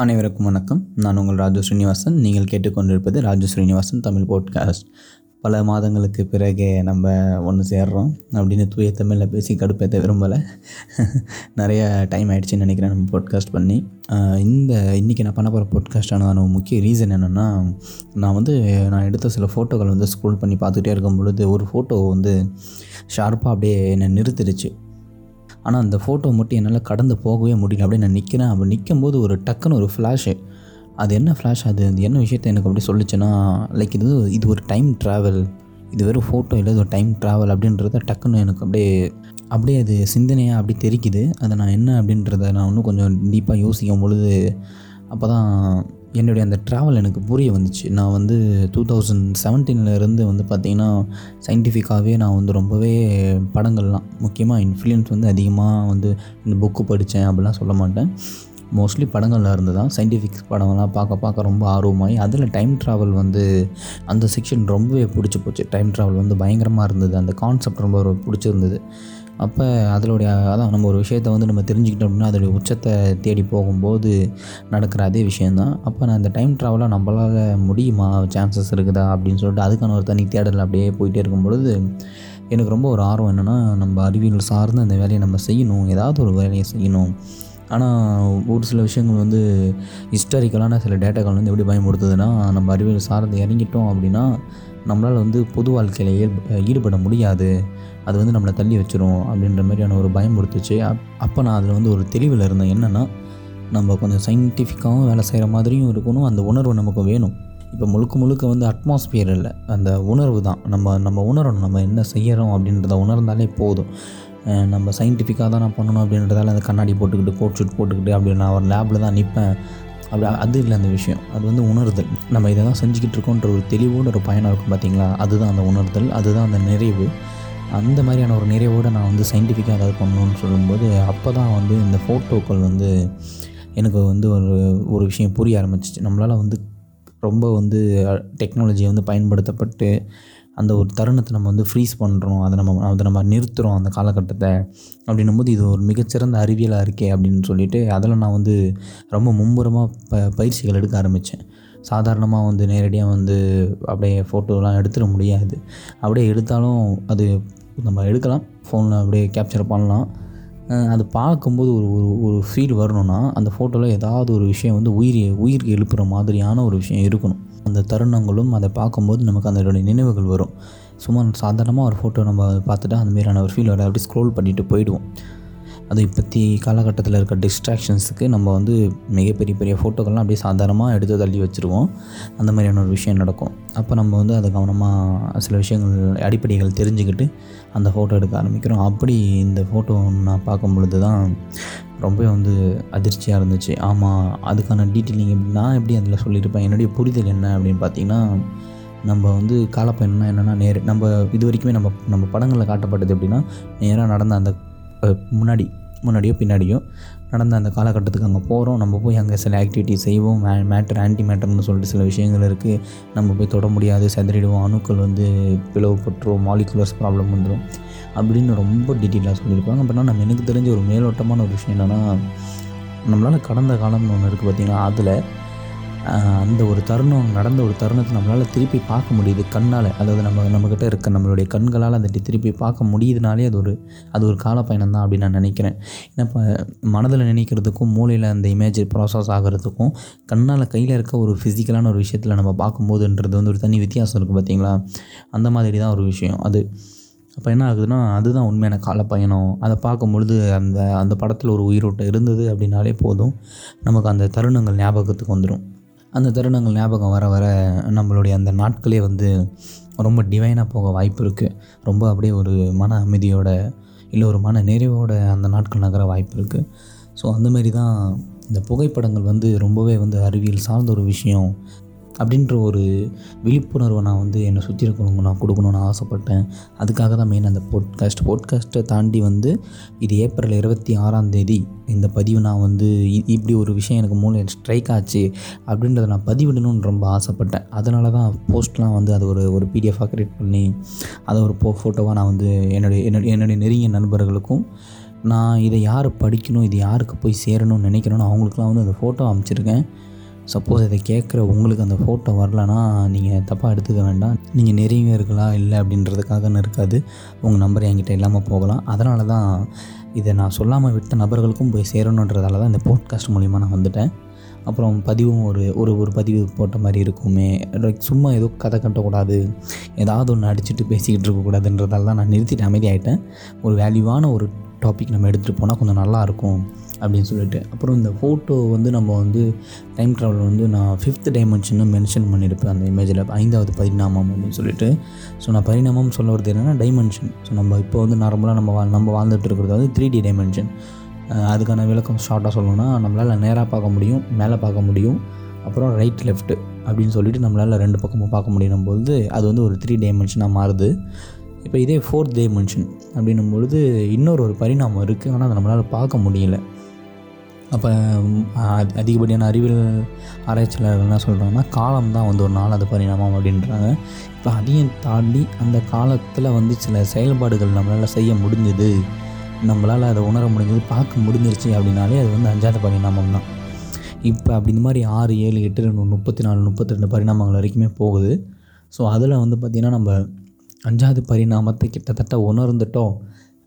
அனைவருக்கும் வணக்கம். நான் உங்கள் ராஜு ஸ்ரீனிவாசன். நீங்கள் கேட்டுக்கொண்டிருப்பது ராஜு ஸ்ரீனிவாசன் தமிழ் போட்காஸ்ட் பல மாதங்களுக்கு பிறகு நம்ம ஒன்று சேர்றோம். அப்படின்னு தூய தமிழில் பேசி கடுப்பேற்ற விரும்பலை. நிறைய டைம் ஆகிடுச்சின்னு நினைக்கிறேன் நம்ம போட்காஸ்ட் பண்ணி. இந்த இன்றைக்கி நான் பண்ண போகிற போட்காஸ்டான முக்கிய ரீசன் என்னென்னா நான் வந்து நான் எடுத்த சில ஃபோட்டோக்கள் வந்து ஸ்க்ரோல் பண்ணி பார்த்துட்டே இருக்கும் பொழுது ஒரு ஃபோட்டோ வந்து ஷார்ப்பாக அப்படியே என்னை நிறுத்திடுச்சு. ஆனால் அந்த ஃபோட்டோ மட்டும் என்னால் கடந்து போகவே முடியல. அப்படியே நான் நிற்கிறேன் அப்போ நிற்கும்போது ஒரு டக்குன்னு ஒரு ஃப்ளாஷு அது என்ன ஃப்ளாஷ் அது அது என்ன விஷயத்த எனக்கு அப்படி சொல்லிச்சுன்னா லைக் இது இது ஒரு டைம் ட்ராவல் இது வெறும் ஃபோட்டோ இல்லை இது ஒரு டைம் ட்ராவல் அப்படின்றத டக்குன்னு எனக்கு அப்படியே அப்படியே அது சிந்தனையாக அப்படி தெரிக்குது. அதை நான் என்ன அப்படின்றத நான் இன்னும் கொஞ்சம் டீப்பாக யோசிக்கும் பொழுது அப்போ தான் என்னுடைய அந்த ட்ராவல் எனக்கு புரிய வந்துச்சு. நான் வந்து டூ தௌசண்ட் செவன்டீன்லேருந்து வந்து பார்த்திங்கன்னா சயின்டிஃபிக்காகவே நான் வந்து ரொம்பவே படங்கள்லாம் முக்கியமாக இன்ஃப்ளூயன்ஸ் வந்து அதிகமாக வந்து இந்த புக்கு படித்தேன் அப்படிலாம் சொல்ல மாட்டேன். மோஸ்ட்லி படங்களில் இருந்து தான் சயின்டிஃபிக் படங்கள்லாம் பார்க்க பார்க்க ரொம்ப ஆர்வமாகி அதில் டைம் ட்ராவல் வந்து அந்த செக்ஷன் ரொம்பவே பிடிச்சி போச்சு. டைம் ட்ராவல் வந்து பயங்கரமாக இருந்தது. அந்த கான்செப்ட் ரொம்ப பிடிச்சிருந்தது. அப்போ அதனுடைய அதான் நம்ம ஒரு விஷயத்த வந்து நம்ம தெரிஞ்சுக்கிட்டோம் அப்படின்னா அதோடைய உச்சத்தை தேடி போகும்போது நடக்கிற அதே விஷயந்தான் அப்போ நான் இந்த டைம் ட்ராவலாக நம்மளால் முடியுமா? சான்சஸ் இருக்குதா? அப்படின்னு சொல்லிட்டு அதுக்கான ஒரு தனி தேடல் அப்படியே போயிட்டே இருக்கும் பொழுது எனக்கு ரொம்ப ஒரு ஆர்வம் என்னென்னா நம்ம அறிவியல் சார்ந்து அந்த வேலையை நம்ம செய்யணும். ஏதாவது ஒரு வேலையை செய்யணும். ஆனால் ஒரு சில விஷயங்கள் வந்து ஹிஸ்டாரிக்கலான சில டேட்டாக்கள் வந்து எப்படி பயன்படுத்துதுன்னா நம்ம அறிவியல் சார்ந்து இறங்கிட்டோம் அப்படின்னா நம்மளால் வந்து பொது வாழ்க்கையில் ஈடுபட முடியாது. அது வந்து நம்மளை தள்ளி வச்சிரும் அப்படின்ற மாதிரியான ஒரு பயம் கொடுத்துச்சு. அப் அப்போ நான் அதில் வந்து ஒரு தெளிவில் இருந்தேன். என்னென்னா நம்ம கொஞ்சம் சயின்டிஃபிக்காகவும் வேலை செய்கிற மாதிரியும் இருக்கணும். அந்த உணர்வு நமக்கு வேணும். இப்போ முழுக்க முழுக்க வந்து அட்மாஸ்பியர் இல்லை. அந்த உணர்வு தான். நம்ம நம்ம உணரணும். நம்ம என்ன செய்கிறோம் அப்படின்றத உணர்ந்தாலே போதும். நம்ம சயின்டிஃபிக்காக தான் நான் பண்ணணும் அப்படின்றதால அந்த கண்ணாடி போட்டுக்கிட்டு கோட் ஷூட் போட்டுக்கிட்டு அப்படி நான் ஒரு லேபில் தான் நிற்பேன் அப்படி அது இல்லை அந்த விஷயம். அது வந்து உணர்தல். நம்ம இதை தான் செஞ்சுக்கிட்டு இருக்கோன்ற ஒரு தெளிவோட ஒரு பயணம் இருக்கும் பார்த்தீங்களா? அதுதான் அந்த உணர்தல் அதுதான் அந்த நிறைவு. அந்த மாதிரியான ஒரு நிறைவோடு நான் வந்து சயின்டிஃபிக்காக ஏதாவது பண்ணணும்னு சொல்லும்போது அப்போ தான் வந்து இந்த ஃபோட்டோக்கள் வந்து எனக்கு வந்து ஒரு ஒரு விஷயம் புரிய ஆரம்பிச்சிச்சு. நம்மளால் வந்து ரொம்ப வந்து டெக்னாலஜியை வந்து பயன்படுத்தப்பட்டு அந்த ஒரு தருணத்தை நம்ம வந்து ஃப்ரீஸ் பண்ணுறோம் அதை நம்ம அதை நம்ம நிறுத்துகிறோம் அந்த காலகட்டத்தை. அப்படின்னும் போது இது ஒரு மிகச்சிறந்த அறிவியலாக இருக்கே அப்படின்னு சொல்லிட்டு அதில் நான் வந்து ரொம்ப மும்முரமாக ப பயிற்சிகள் எடுக்க ஆரம்பித்தேன் சாதாரணமாக வந்து நேரடியாக வந்து அப்படியே ஃபோட்டோலாம் எடுத்துட முடியாது. அப்படியே எடுத்தாலும் அது நம்ம எடுக்கலாம். ஃபோனில் அப்படியே கேப்சர் பண்ணலாம். அது பார்க்கும்போது ஒரு ஒரு ஒரு ஃபீல் வரணும்னா அந்த ஃபோட்டோவில் ஏதாவது ஒரு விஷயம் வந்து உயிர் உயிர் எழுப்புகிற மாதிரியான ஒரு விஷயம் இருக்கணும். அந்த தருணங்களும் அதை பார்க்கும்போது நமக்கு அதனுடைய நினைவுகள் வரும். சும்மா சாதாரணமாக ஒரு ஃபோட்டோ நம்ம பார்த்துட்டா அந்த மாதிரியான ஒரு ஃபீல் வர அப்படி ஸ்க்ரோல் பண்ணிவிட்டு போயிடுவோம். அது இப்போத்தி காலகட்டத்தில் இருக்க டிஸ்ட்ராக்ஷன்ஸுக்கு நம்ம வந்து மிகப்பெரிய பெரிய ஃபோட்டோக்கள்லாம் அப்படியே சாதாரணமாக எடுத்து தள்ளி வச்சுருவோம். அந்த மாதிரியான ஒரு விஷயம் நடக்கும். அப்போ நம்ம வந்து அதை கவனமாக சில விஷயங்கள் அடிப்படைகள் தெரிஞ்சுக்கிட்டு அந்த ஃபோட்டோ எடுக்க ஆரம்பிக்கிறோம். அப்படி இந்த ஃபோட்டோ நான் பார்க்கும் பொழுது தான் ரொம்ப வந்து அதிர்ச்சியாக இருந்துச்சு. ஆமாம் அதுக்கான டீட்டெயிலிங் எப்படி நான் எப்படி அதில் சொல்லியிருப்பேன்? என்னுடைய புரிதல் என்ன அப்படின்னு பார்த்தீங்கன்னா நம்ம வந்து காலப்பயணம்னா என்னென்னா நேர் நம்ம இது வரைக்குமே நம்ம நம்ம படங்களில் காட்டப்பட்டது எப்படின்னா நேராக நடந்த அந்த முன்னாடி முன்னாடியோ பின்னாடியோ நடந்த அந்த காலகட்டத்துக்கு அங்கே போகிறோம் நம்ம போய் அங்கே சில ஆக்டிவிட்டி செய்வோம். மே மேட்டர் ஆன்டி மேட்டர்னு சொல்லிட்டு சில விஷயங்கள் இருக்குது நம்ம போய் தொட முடியாது செதறிடுவோம். அணுக்கள் வந்து பிளவுபட்டுரும் மாலிகுலர்ஸ் ப்ராப்ளம் வந்துடும் அப்படின்னு ரொம்ப டீட்டெயிலாக சொல்லியிருப்பாங்க. அப்படின்னா நம்ம எனக்கு தெரிஞ்ச ஒரு மேலோட்டமான ஒரு விஷயம் என்னென்னா நம்மளால் கடந்த காலம்னு ஒன்று இருக்குது பார்த்திங்கன்னா அதில் அந்த ஒரு தருணம் நடந்த ஒரு தருணத்தை நம்மளால் திருப்பி பார்க்க முடியுது கண்ணால். அதாவது நம்ம நம்மக்கிட்ட இருக்க நம்மளுடைய கண்களால் அதை திருப்பி பார்க்க முடியுதுனாலே அது ஒரு அது ஒரு காலப்பயணம் தான் அப்படின்னு நான் நினைக்கிறேன். ஏன்னா இப்போ மனதில் நினைக்கிறதுக்கும் மூளையில் அந்த இமேஜ் ப்ராசஸ் ஆகிறதுக்கும் கண்ணால் கையில் இருக்க ஒரு ஃபிசிக்கலான ஒரு விஷயத்தில் நம்ம பார்க்கும்போதுன்றது வந்து ஒரு தனி வித்தியாசம் இருக்குது பார்த்திங்களா அந்த மாதிரி தான் ஒரு விஷயம் அது. அப்போ என்ன ஆகுதுன்னா அதுதான் உண்மையான காலப்பயணம். அதை பார்க்கும் பொழுது அந்த அந்த படத்தில் ஒரு உயிரோட்டம் இருந்தது அப்படின்னாலே போதும். நமக்கு அந்த தருணங்கள் ஞாபகத்துக்கு வந்துடும் அந்த தருணங்கள் ஞாபகம் வர வர நம்மளுடைய அந்த நாட்களே வந்து ரொம்ப டிவைனாக போக வாய்ப்பு இருக்குது ரொம்ப அப்படியே ஒரு மன அமைதியோட இல்லை ஒரு மன நிறைவோட அந்த நாட்கள் நகர வாய்ப்பு இருக்குது ஸோ அந்தமாரி தான் இந்த புகைப்படங்கள் வந்து ரொம்பவே வந்து அறிவியல் சார்ந்த ஒரு விஷயம். அப்படின்ற ஒரு விழிப்புணர்வை நான் வந்து என்னை சுற்றி இருக்கவங்க நான் கொடுக்கணுன்னு ஆசைப்பட்டேன். அதுக்காக தான் மெயின் அந்த போட்காஸ்ட் போட்காஸ்ட்டை தாண்டி வந்து இது ஏப்ரல் இருபத்தி ஆறாம் தேதி இந்த பதிவு நான் வந்து இப்படி ஒரு விஷயம் எனக்கு மூலம் ஸ்ட்ரைக் ஆச்சு அப்படின்றத நான் பதிவிடணும்னு ரொம்ப ஆசைப்பட்டேன். அதனால தான் போஸ்ட்லாம் வந்து அது ஒரு ஒரு பிடிஎஃபாக க்ரியேட் பண்ணி அதை ஒரு போ ஃபோட்டோவாக நான் வந்து என்னுடைய என்னுடைய என்னுடைய நெருங்கிய நண்பர்களுக்கும் நான் இதை யார் படிக்கணும் இது யாருக்கு போய் சேரணும்னு நினைக்கிறேன்னு அவங்களுக்குலாம் வந்து அந்த ஃபோட்டோ அமைச்சிருக்கேன் சப்போஸ் இதை கேட்குற உங்களுக்கு அந்த ஃபோட்டோ வரலன்னா நீங்கள் தப்பாக எடுத்துக்க வேண்டாம். நீங்கள் நெருங்கி இருக்கலாம் இல்லை அப்படின்றதுக்காகன்னு இருக்காது உங்கள் நம்பர் என்கிட்ட இல்லாமல் போகலாம். அதனால தான் இதை நான் சொல்லாமல் விட்ட நபர்களுக்கும் போய் சேரணுன்றதால தான் இந்த போட்காஸ்ட் மூலிமா நான் வந்துட்டேன். அப்புறம் பதிவும் ஒரு ஒரு ஒரு பதிவு போட்ட மாதிரி இருக்குமே. லைக் சும்மா ஏதோ கதை கட்டக்கூடாது. ஏதாவது ஒன்று அடிச்சுட்டு பேசிக்கிட்டு இருக்கக்கூடாதுன்றதால தான் நான் நிறுத்திட்டு அமைதியாகிட்டேன் ஒரு வேல்யூவான ஒரு டாபிக் நம்ம எடுத்துகிட்டு போனால் கொஞ்சம் நல்லாயிருக்கும் அப்படின்னு சொல்லிட்டு. அப்புறம் இந்த ஃபோட்டோ வந்து நம்ம வந்து டைம் ட்ராவல் வந்து நான் ஃபிஃப்த் டைமென்ஷன் மென்ஷன் பண்ணியிருப்பேன் அந்த இமேஜில் ஐந்தாவது பரிணாமம் அப்படின்னு சொல்லிட்டு. ஸோ நான் பரிணாமம் சொல்ல வருது என்னென்னா டைமென்ஷன் ஸோ நம்ம இப்போ வந்து நார்மலாக நம்ம வா நம்ம வாழ்ந்துட்டு இருக்கிறது வந்து த்ரீ டி டைமென்ஷன் அதுக்கான விளக்கம் ஷார்ட்டாக சொல்லணும்னா நம்மளால் நேராக பார்க்க முடியும் மேலே பார்க்க முடியும் அப்புறம் ரைட் லெஃப்ட்டு அப்படின்னு சொல்லிட்டு நம்மளால் ரெண்டு பக்கமும் பார்க்க முடியும் போது அது வந்து ஒரு த்ரீ டைமென்ஷனாக மாறுது. இப்போ இதே ஃபோர்த் டைமென்ஷன் அப்படின்னும் பொழுது இன்னொரு ஒரு பரிணாமம் இருக்குது ஆனால் அதை நம்மளால் பார்க்க முடியல. அப்போ அதிகப்படியான அறிவியல் ஆராய்ச்சியாளர்கள் என்ன சொல்கிறாங்கன்னா காலம் தான் வந்து ஒரு நாலாவது பரிணாமம் அப்படின்றாங்க. இப்போ அதையும் தாண்டி அந்த காலத்தில் வந்து சில செயல்பாடுகள் நம்மளால் செய்ய முடிஞ்சது. நம்மளால் அதை உணர முடிஞ்சது பார்க்க முடிஞ்சிருச்சு அப்படின்னாலே அது வந்து அஞ்சாவது பரிணாமம் தான். இப்போ அப்படி இந்த மாதிரி ஆறு ஏழு எட்டு ரெண்டு முப்பத்தி நாலு முப்பத்தி ரெண்டு பரிணாமங்கள் வரைக்குமே போகுது. ஸோ அதில் வந்து பார்த்திங்கன்னா நம்ம அஞ்சாவது பரிணாமத்தை கிட்டத்தட்ட உணர்ந்துட்டோம்.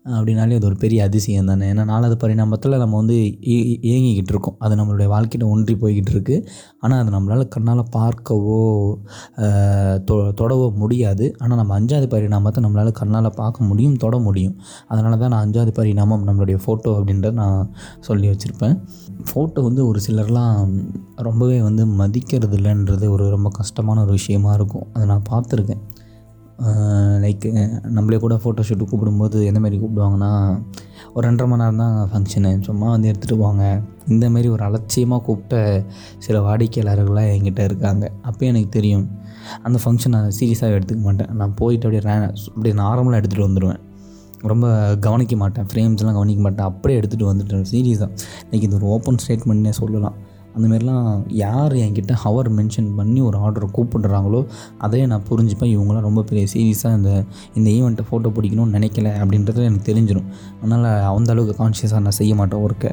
அப்படின்னாலே அது ஒரு பெரிய அதிசயம் தானே. ஏன்னா நாலாவது பரிணாமத்தில் நம்ம வந்து இ- இயங்கிக்கிட்டு இருக்கோம். அது நம்மளுடைய வாழ்க்கையில் ஒன்றி போய்கிட்டு இருக்குது ஆனால் அது நம்மளால் கண்ணால் பார்க்கவோ தொ தொடவோ முடியாது. ஆனால் நம்ம அஞ்சாவது பரிணாமத்தை நம்மளால் கண்ணால் பார்க்க முடியும் தொட முடியும். அதனால தான் நான் அஞ்சாவது பரிணாமம் நம்மளுடைய ஃபோட்டோ அப்படின்றத நான் சொல்லி வச்சுருப்பேன். ஃபோட்டோ வந்து ஒரு சிலர்லாம் ரொம்பவே வந்து மதிக்கிறது இல்லைன்றது ஒரு ரொம்ப கஷ்டமான ஒரு விஷயமா இருக்கும். அதை நான் பார்த்துருக்கேன். லைக் நம்மளே கூட ஃபோட்டோ ஷூட்டு கூப்பிடும்போது எந்த மாதிரி கூப்பிடுவாங்கன்னா ஒரு ரெண்டரை மணி நேரம் தான் ஃபங்க்ஷனு சும்மா வந்து எடுத்துகிட்டு போங்க. இந்தமாரி ஒரு அலட்சியமாக கூப்பிட்ட சில வாடிக்கையாளர்கள்லாம் என்கிட்ட இருக்காங்க. அப்போ எனக்கு தெரியும் அந்த ஃபங்க்ஷன் நான் சீரியஸாக எடுத்துக்க மாட்டேன். நான் போயிட்டு அப்படியே ரே அப்படியே நார்மலாக எடுத்துகிட்டு வந்துடுவேன் ரொம்ப கவனிக்க மாட்டேன். ஃப்ரேம்ஸ்லாம் கவனிக்க மாட்டேன். அப்படியே எடுத்துகிட்டு வந்துட்டேன். சீரியஸாக இன்றைக்கி இது ஒரு ஓப்பன் ஸ்டேட்மெண்ட்னே சொல்லலாம். அந்த மாதிரிலாம் யார் என்கிட்ட ஹவர் மென்ஷன் பண்ணி ஒரு ஆர்டரை கூப்பிடுறாங்களோ அதையே நான் புரிஞ்சுப்பேன். இவங்களாம் ரொம்ப பெரிய சீரியஸாக இந்த இந்த ஈவெண்ட்டை ஃபோட்டோ பிடிக்கணும்னு நினைக்கல அப்படின்றது எனக்கு தெரிஞ்சிடும் அதனால் அந்த அளவுக்கு கான்ஷியஸாக நான் செய்ய மாட்டேன் ஒர்க்கை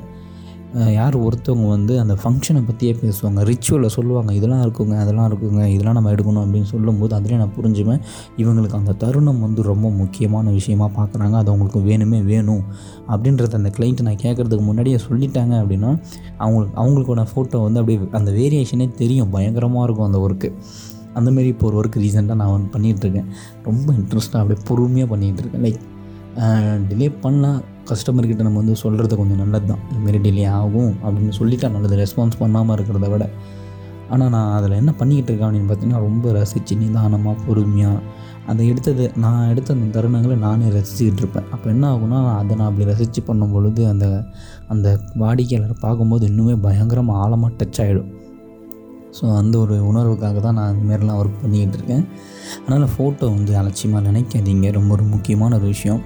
யார் ஒருத்தவங்க வந்து அந்த ஃபங்க்ஷனை பற்றியே பேசுவாங்க. ரிச்சுவலை சொல்லுவாங்க. இதெல்லாம் இருக்குங்க அதெல்லாம் இருக்குங்க இதெல்லாம் நம்ம எடுக்கணும் அப்படின்னு சொல்லும்போது அதிலே நான் புரிஞ்சுவேன் இவங்களுக்கு அந்த தருணம் வந்து ரொம்ப முக்கியமான விஷயமா பார்க்குறாங்க அது அவங்களுக்கு வேணுமே வேணும் அப்படின்றத அந்த கிளைண்ட்டை நான் கேட்குறதுக்கு முன்னாடியே சொல்லிட்டாங்க அப்படின்னா அவங்களுக்கு அவங்களுக்கான ஃபோட்டோ வந்து அப்படியே அந்த வேரியேஷனே தெரியும். பயங்கரமாக இருக்கும் அந்த ஒர்க்கு அந்தமாரி இப்போ ஒரு ஒர்க் ரீசெண்டாக நான் வந்து பண்ணிகிட்ருக்கேன் ரொம்ப இன்ட்ரெஸ்ட்டாக அப்படியே பொறுமையாக பண்ணிகிட்ருக்கேன் லைக் டிலே பண்ணால் கஸ்டமர்கிட்ட நம்ம வந்து சொல்கிறது கொஞ்சம் நல்லது தான் இதுமாரி டிலே ஆகும் அப்படின்னு சொல்லிட்டா நல்லது ரெஸ்பான்ஸ் பண்ணாமல் இருக்கிறத விட ஆனால் நான் அதில் என்ன பண்ணிக்கிட்டு இருக்கேன் அப்படின்னு பார்த்தீங்கன்னா ரொம்ப ரசித்து நிதானமாக பொறுமையாக அதை எடுத்தது நான் எடுத்த அந்த தருணங்களை நானே ரசிச்சுக்கிட்டு இருப்பேன். அப்போ என்ன ஆகும்னா அதை நான் அப்படி ரசித்து பண்ணும் பொழுது அந்த அந்த வாடிக்கையாளரை பார்க்கும்போது இன்னுமே பயங்கரமாக ஆழமாக டச் ஆகிடும் ஸோ அந்த ஒரு உணர்வுக்காக தான் நான் இதுமாரிலாம் ஒர்க் பண்ணிக்கிட்டு இருக்கேன் அதனால் ஃபோட்டோ வந்து அலட்சியமாக நினைக்காதீங்க. ரொம்ப ஒரு முக்கியமான ஒரு விஷயம்.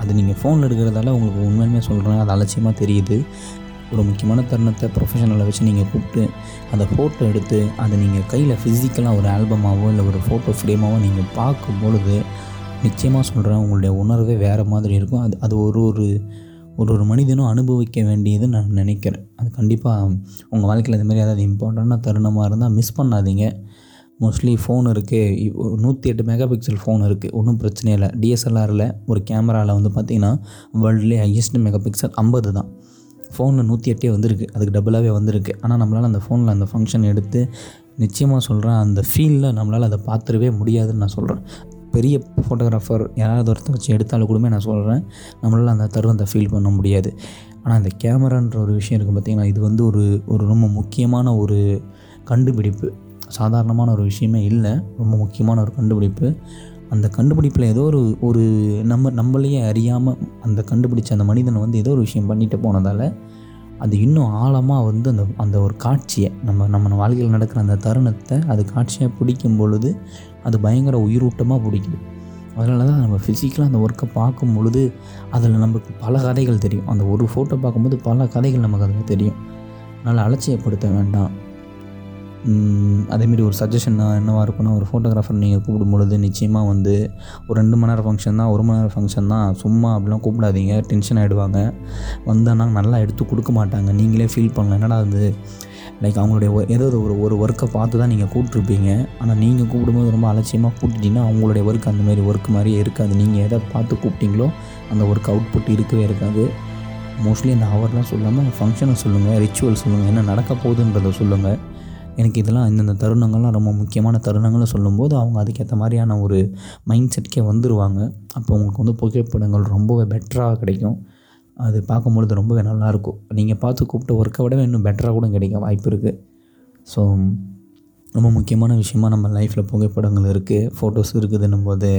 அது நீங்கள் ஃபோனில் எடுக்கிறதால உங்களுக்கு உண்மையுமே சொல்கிறேன் அது அலட்சியமாக தெரியுது. ஒரு முக்கியமான தருணத்தை ப்ரொஃபஷனலை வச்சு நீங்கள் கூப்பிட்டு அந்த ஃபோட்டோ எடுத்து அதை நீங்கள் கையில் ஃபிசிக்கலாக ஒரு ஆல்பமாகவோ இல்லை ஒரு ஃபோட்டோ ஃப்ரேமாவோ நீங்கள் பார்க்கும் பொழுது நிச்சயமாக சொல்கிறேன் உங்களுடைய உணர்வே வேறு மாதிரி இருக்கும். அது அது ஒரு ஒரு ஒரு ஒரு மனிதனும் அனுபவிக்க வேண்டியது நான் நினைக்கிறேன். அது கண்டிப்பாக உங்கள் வாழ்க்கையில் இந்த மாதிரி ஏதாவது இம்பார்ட்டண்டான தருணமாக இருந்தால் மிஸ் பண்ணாதீங்க. மோஸ்ட்லி ஃபோன் இருக்குது நூற்றி எட்டு மெகா பிக்சல் ஃபோன் இருக்குது ஒன்றும் பிரச்சனை இல்லை. டிஎஸ்எல்ஆரில் ஒரு கேமராவில் வந்து பார்த்திங்கன்னா வேர்ல்ட்லேயே ஹையஸ்ட் மெகா பிக்சல் ஐம்பது தான். ஃபோனில் நூற்றி எட்டே வந்திருக்கு. அதுக்கு டபுளாகவே வந்திருக்கு. ஆனால் நம்மளால் அந்த ஃபோனில் அந்த ஃபங்க்ஷன் எடுத்து நிச்சயமாக சொல்கிறேன் அந்த ஃபீலில் நம்மளால் அதை பார்த்துடவே முடியாதுன்னு நான் சொல்கிறேன் பெரிய ஃபோட்டோகிராஃபர் யாராவது ஒருத்தர் வச்சு எடுத்தாலும் கூட நான் சொல்கிறேன் நம்மளால் அந்த தருணத்தை ஃபீல் பண்ண முடியாது. ஆனால் அந்த கேமரான்ற ஒரு விஷயம் இருக்குது பார்த்திங்கன்னா இது வந்து ஒரு ஒரு ரொம்ப முக்கியமான ஒரு கண்டுபிடிப்பு. சாதாரணமான ஒரு விஷயமே இல்லை. ரொம்ப முக்கியமான ஒரு கண்டுபிடிப்பு. அந்த கண்டுபிடிப்பில் ஏதோ ஒரு ஒரு நம்ம நம்மளையே அறியாமல் அந்த கண்டுபிடிச்ச அந்த மனிதனை வந்து ஏதோ ஒரு விஷயம் பண்ணிட்டு போனதால் அது இன்னும் ஆழமாக வந்து அந்த அந்த ஒரு காட்சியை நம்ம நம்ம வாழ்க்கையில் நடக்கிற அந்த தருணத்தை அது காட்சியாக பிடிக்கும் பொழுது அது பயங்கர உயிரூட்டமாக பிடிக்குது. அதனால தான் நம்ம ஃபிசிக்கலாக அந்த ஒர்க்கை பார்க்கும் பொழுது அதில் நமக்கு பல கதைகள் தெரியும். அந்த ஒரு ஃபோட்டோ பார்க்கும்போது பல கதைகள் நமக்கு அதில் தெரியும். அதனால் அலட்சியப்படுத்த வேண்டாம். அதேமாரி ஒரு சஜஷன் என்னவாக இருக்குன்னா ஒரு ஃபோட்டோகிராஃபர் நீங்கள் கூப்பிடும் பொழுது நிச்சயமாக வந்து ஒரு ரெண்டு மணி நேரம் ஃபங்க்ஷன் தான் ஒரு மணி நேரம் ஃபங்க்ஷன் தான் சும்மா அப்படிலாம் கூப்பிடாதீங்க டென்ஷன் ஆகிடுவாங்க வந்தானா நல்லா எடுத்து கொடுக்க மாட்டாங்க. நீங்களே ஃபீல் பண்ணலாம். என்னடா அது லைக் அவங்களுடைய ஒ- ஏதோ ஒரு ஒரு ஒர்க்கை பார்த்து தான் நீங்கள் கூப்பிட்ருப்பீங்க ஆனால் நீங்கள் கூப்பிடும்போது ரொம்ப அலட்சியமாக கூப்பிட்டிங்கன்னா அவங்களுடைய ஒர்க் அந்த மாதிரி ஒர்க் மாதிரியே இருக்காது. நீங்கள் எதை பார்த்து கூப்பிட்டீங்களோ அந்த ஒர்க் அவுட்புட் இருக்கவே இருக்காது. மோஸ்ட்லி அந்த ஹவர்லாம் சொல்லாமல் ஃபங்க்ஷனை சொல்லுங்கள் ரிச்சுவல் சொல்லுங்கள் என்ன நடக்க போகுதுன்றதை சொல்லுங்கள் எனக்கு இதெல்லாம் இந்தந்த தருணங்கள்லாம் ரொம்ப முக்கியமான தருணங்களை சொல்லும்போது அவங்க அதுக்கேற்ற மாதிரியான ஒரு மைண்ட் செட்கே வந்துடுவாங்க அப்போ உங்களுக்கு வந்து புகைப்படங்கள் ரொம்பவே பெட்டராக கிடைக்கும். அது பார்க்கும்பொழுது ரொம்பவே நல்லாயிருக்கும். நீங்கள் பார்த்து கூப்பிட்ட ஒர்க்கை விட இன்னும் பெட்டராக கூட கிடைக்க வாய்ப்பு இருக்குது ஸோ ரொம்ப முக்கியமான விஷயமா நம்ம லைஃப்பில் புகைப்படங்கள் இருக்குது ஃபோட்டோஸ் இருக்குதுன்னும் போது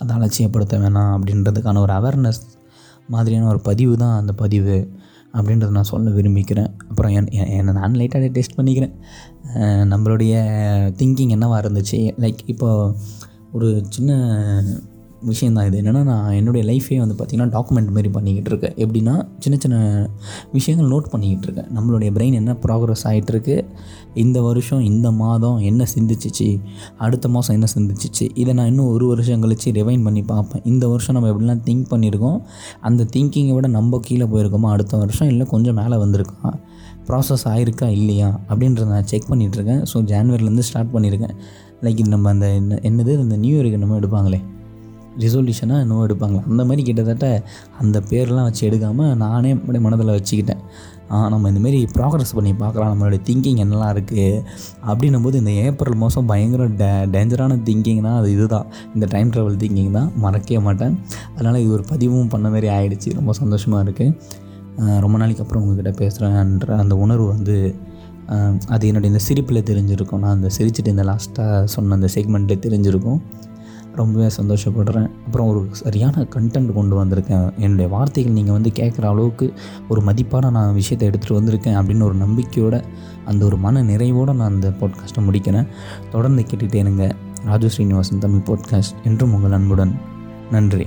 அதை அலட்சியப்படுத்த வேணாம் அப்படின்றதுக்கான ஒரு அவேர்னஸ் மாதிரியான ஒரு பதிவு தான் அந்த பதிவு. அப்படின்றத நான் சொல்ல விரும்பிக்கிறேன். அப்புறம் என் என்னை நான் லைட்டாக டெஸ்ட் பண்ணிக்கிறேன். நம்மளுடைய திங்கிங் என்னவாக இருந்துச்சு? லைக் இப்போ ஒரு சின்ன விஷயம் தான் இது. என்னென்னா நான் என்னுடைய லைஃபே வந்து பார்த்திங்கன்னா டாக்குமெண்ட் மாரி பண்ணிக்கிட்டு இருக்கேன். எப்படின்னா சின்ன சின்ன விஷயங்கள் நோட் பண்ணிக்கிட்டு இருக்கேன். நம்மளுடைய பிரெயின் என்ன ப்ராக்ரஸ் ஆகிட்டுருக்கு இந்த வருஷம் இந்த மாதம் என்ன சிந்திச்சிச்சு அடுத்த மாதம் என்ன சிந்திச்சிச்சு இதை நான் இன்னும் ஒரு வருஷம் கழித்து ரிவைன் பண்ணி பார்ப்பேன். இந்த வருஷம் நம்ம எப்படிலாம் திங்க் பண்ணியிருக்கோம் அந்த திங்கிங்கை விட நம்ம கீழே போயிருக்கோமா அடுத்த வருஷம் இல்லை கொஞ்சம் மேலே வந்திருக்கா ப்ராசஸ் ஆயிருக்கா இல்லையா அப்படின்றத நான் செக் பண்ணிகிட்ருக்கேன் ஸோ ஜான்வரிலேருந்து ஸ்டார்ட் பண்ணியிருக்கேன். லைக் இது நம்ம அந்த என்ன- என்னது இந்த நியூ இயருக்கு நம்ம எடுப்பாங்களே. ரிசொல்யூஷனாக இன்னும் எடுப்பாங்களா? அந்த மாதிரி கிட்டத்தட்ட அந்த பேர்லாம் வச்சு எடுக்காமல் நானே அப்படியே மனதில் வச்சுக்கிட்டேன். ஆ, நம்ம இந்தமாரி ப்ராக்ரஸ் பண்ணி பார்க்கலாம். நம்மளுடைய திங்கிங் என்னலாம் இருக்குது அப்படின்னும் போது இந்த ஏப்ரல் மாதம் பயங்கர டே டேஞ்சரான திங்கிங்னா அது இதுதான். இந்த டைம் ட்ராவல் திங்கிங் தான். மறக்கவே மாட்டேன். அதனால் இது ஒரு பதிவும் பண்ண மாதிரி ஆகிடுச்சு ரொம்ப சந்தோஷமாக இருக்குது ரொம்ப நாளைக்கு அப்புறம் உங்ககிட்ட பேசுகிறேன்ற அந்த உணர்வு வந்து அது என்னுடைய இந்த சிரிப்பில் தெரிஞ்சிருக்கும். நான் அந்த சிரிச்சிட்டு இந்த லாஸ்ட்டாக சொன்ன அந்த செக்மெண்ட்டில் தெரிஞ்சிருக்கும். ரொம்பவே சந்தோஷப்படுறேன். அப்புறம் ஒரு சரியான கண்டென்ட் கொண்டு வந்திருக்கேன். என்னுடைய வார்த்தைகள் நீங்கள் வந்து கேட்குற அளவுக்கு ஒரு மதிப்பான நான் விஷயத்தை எடுத்துகிட்டு வந்திருக்கேன் அப்படின்னு ஒரு நம்பிக்கையோடு அந்த ஒரு மன நிறைவோடு நான் அந்த பாட்காஸ்ட்டை முடிக்கிறேன். தொடர்ந்து கேட்டுகிட்டே இருங்க. ராஜு ஸ்ரீனிவாசன் தமிழ் பாட்காஸ்ட் என்றும் உங்கள் அன்புடன். நன்றி.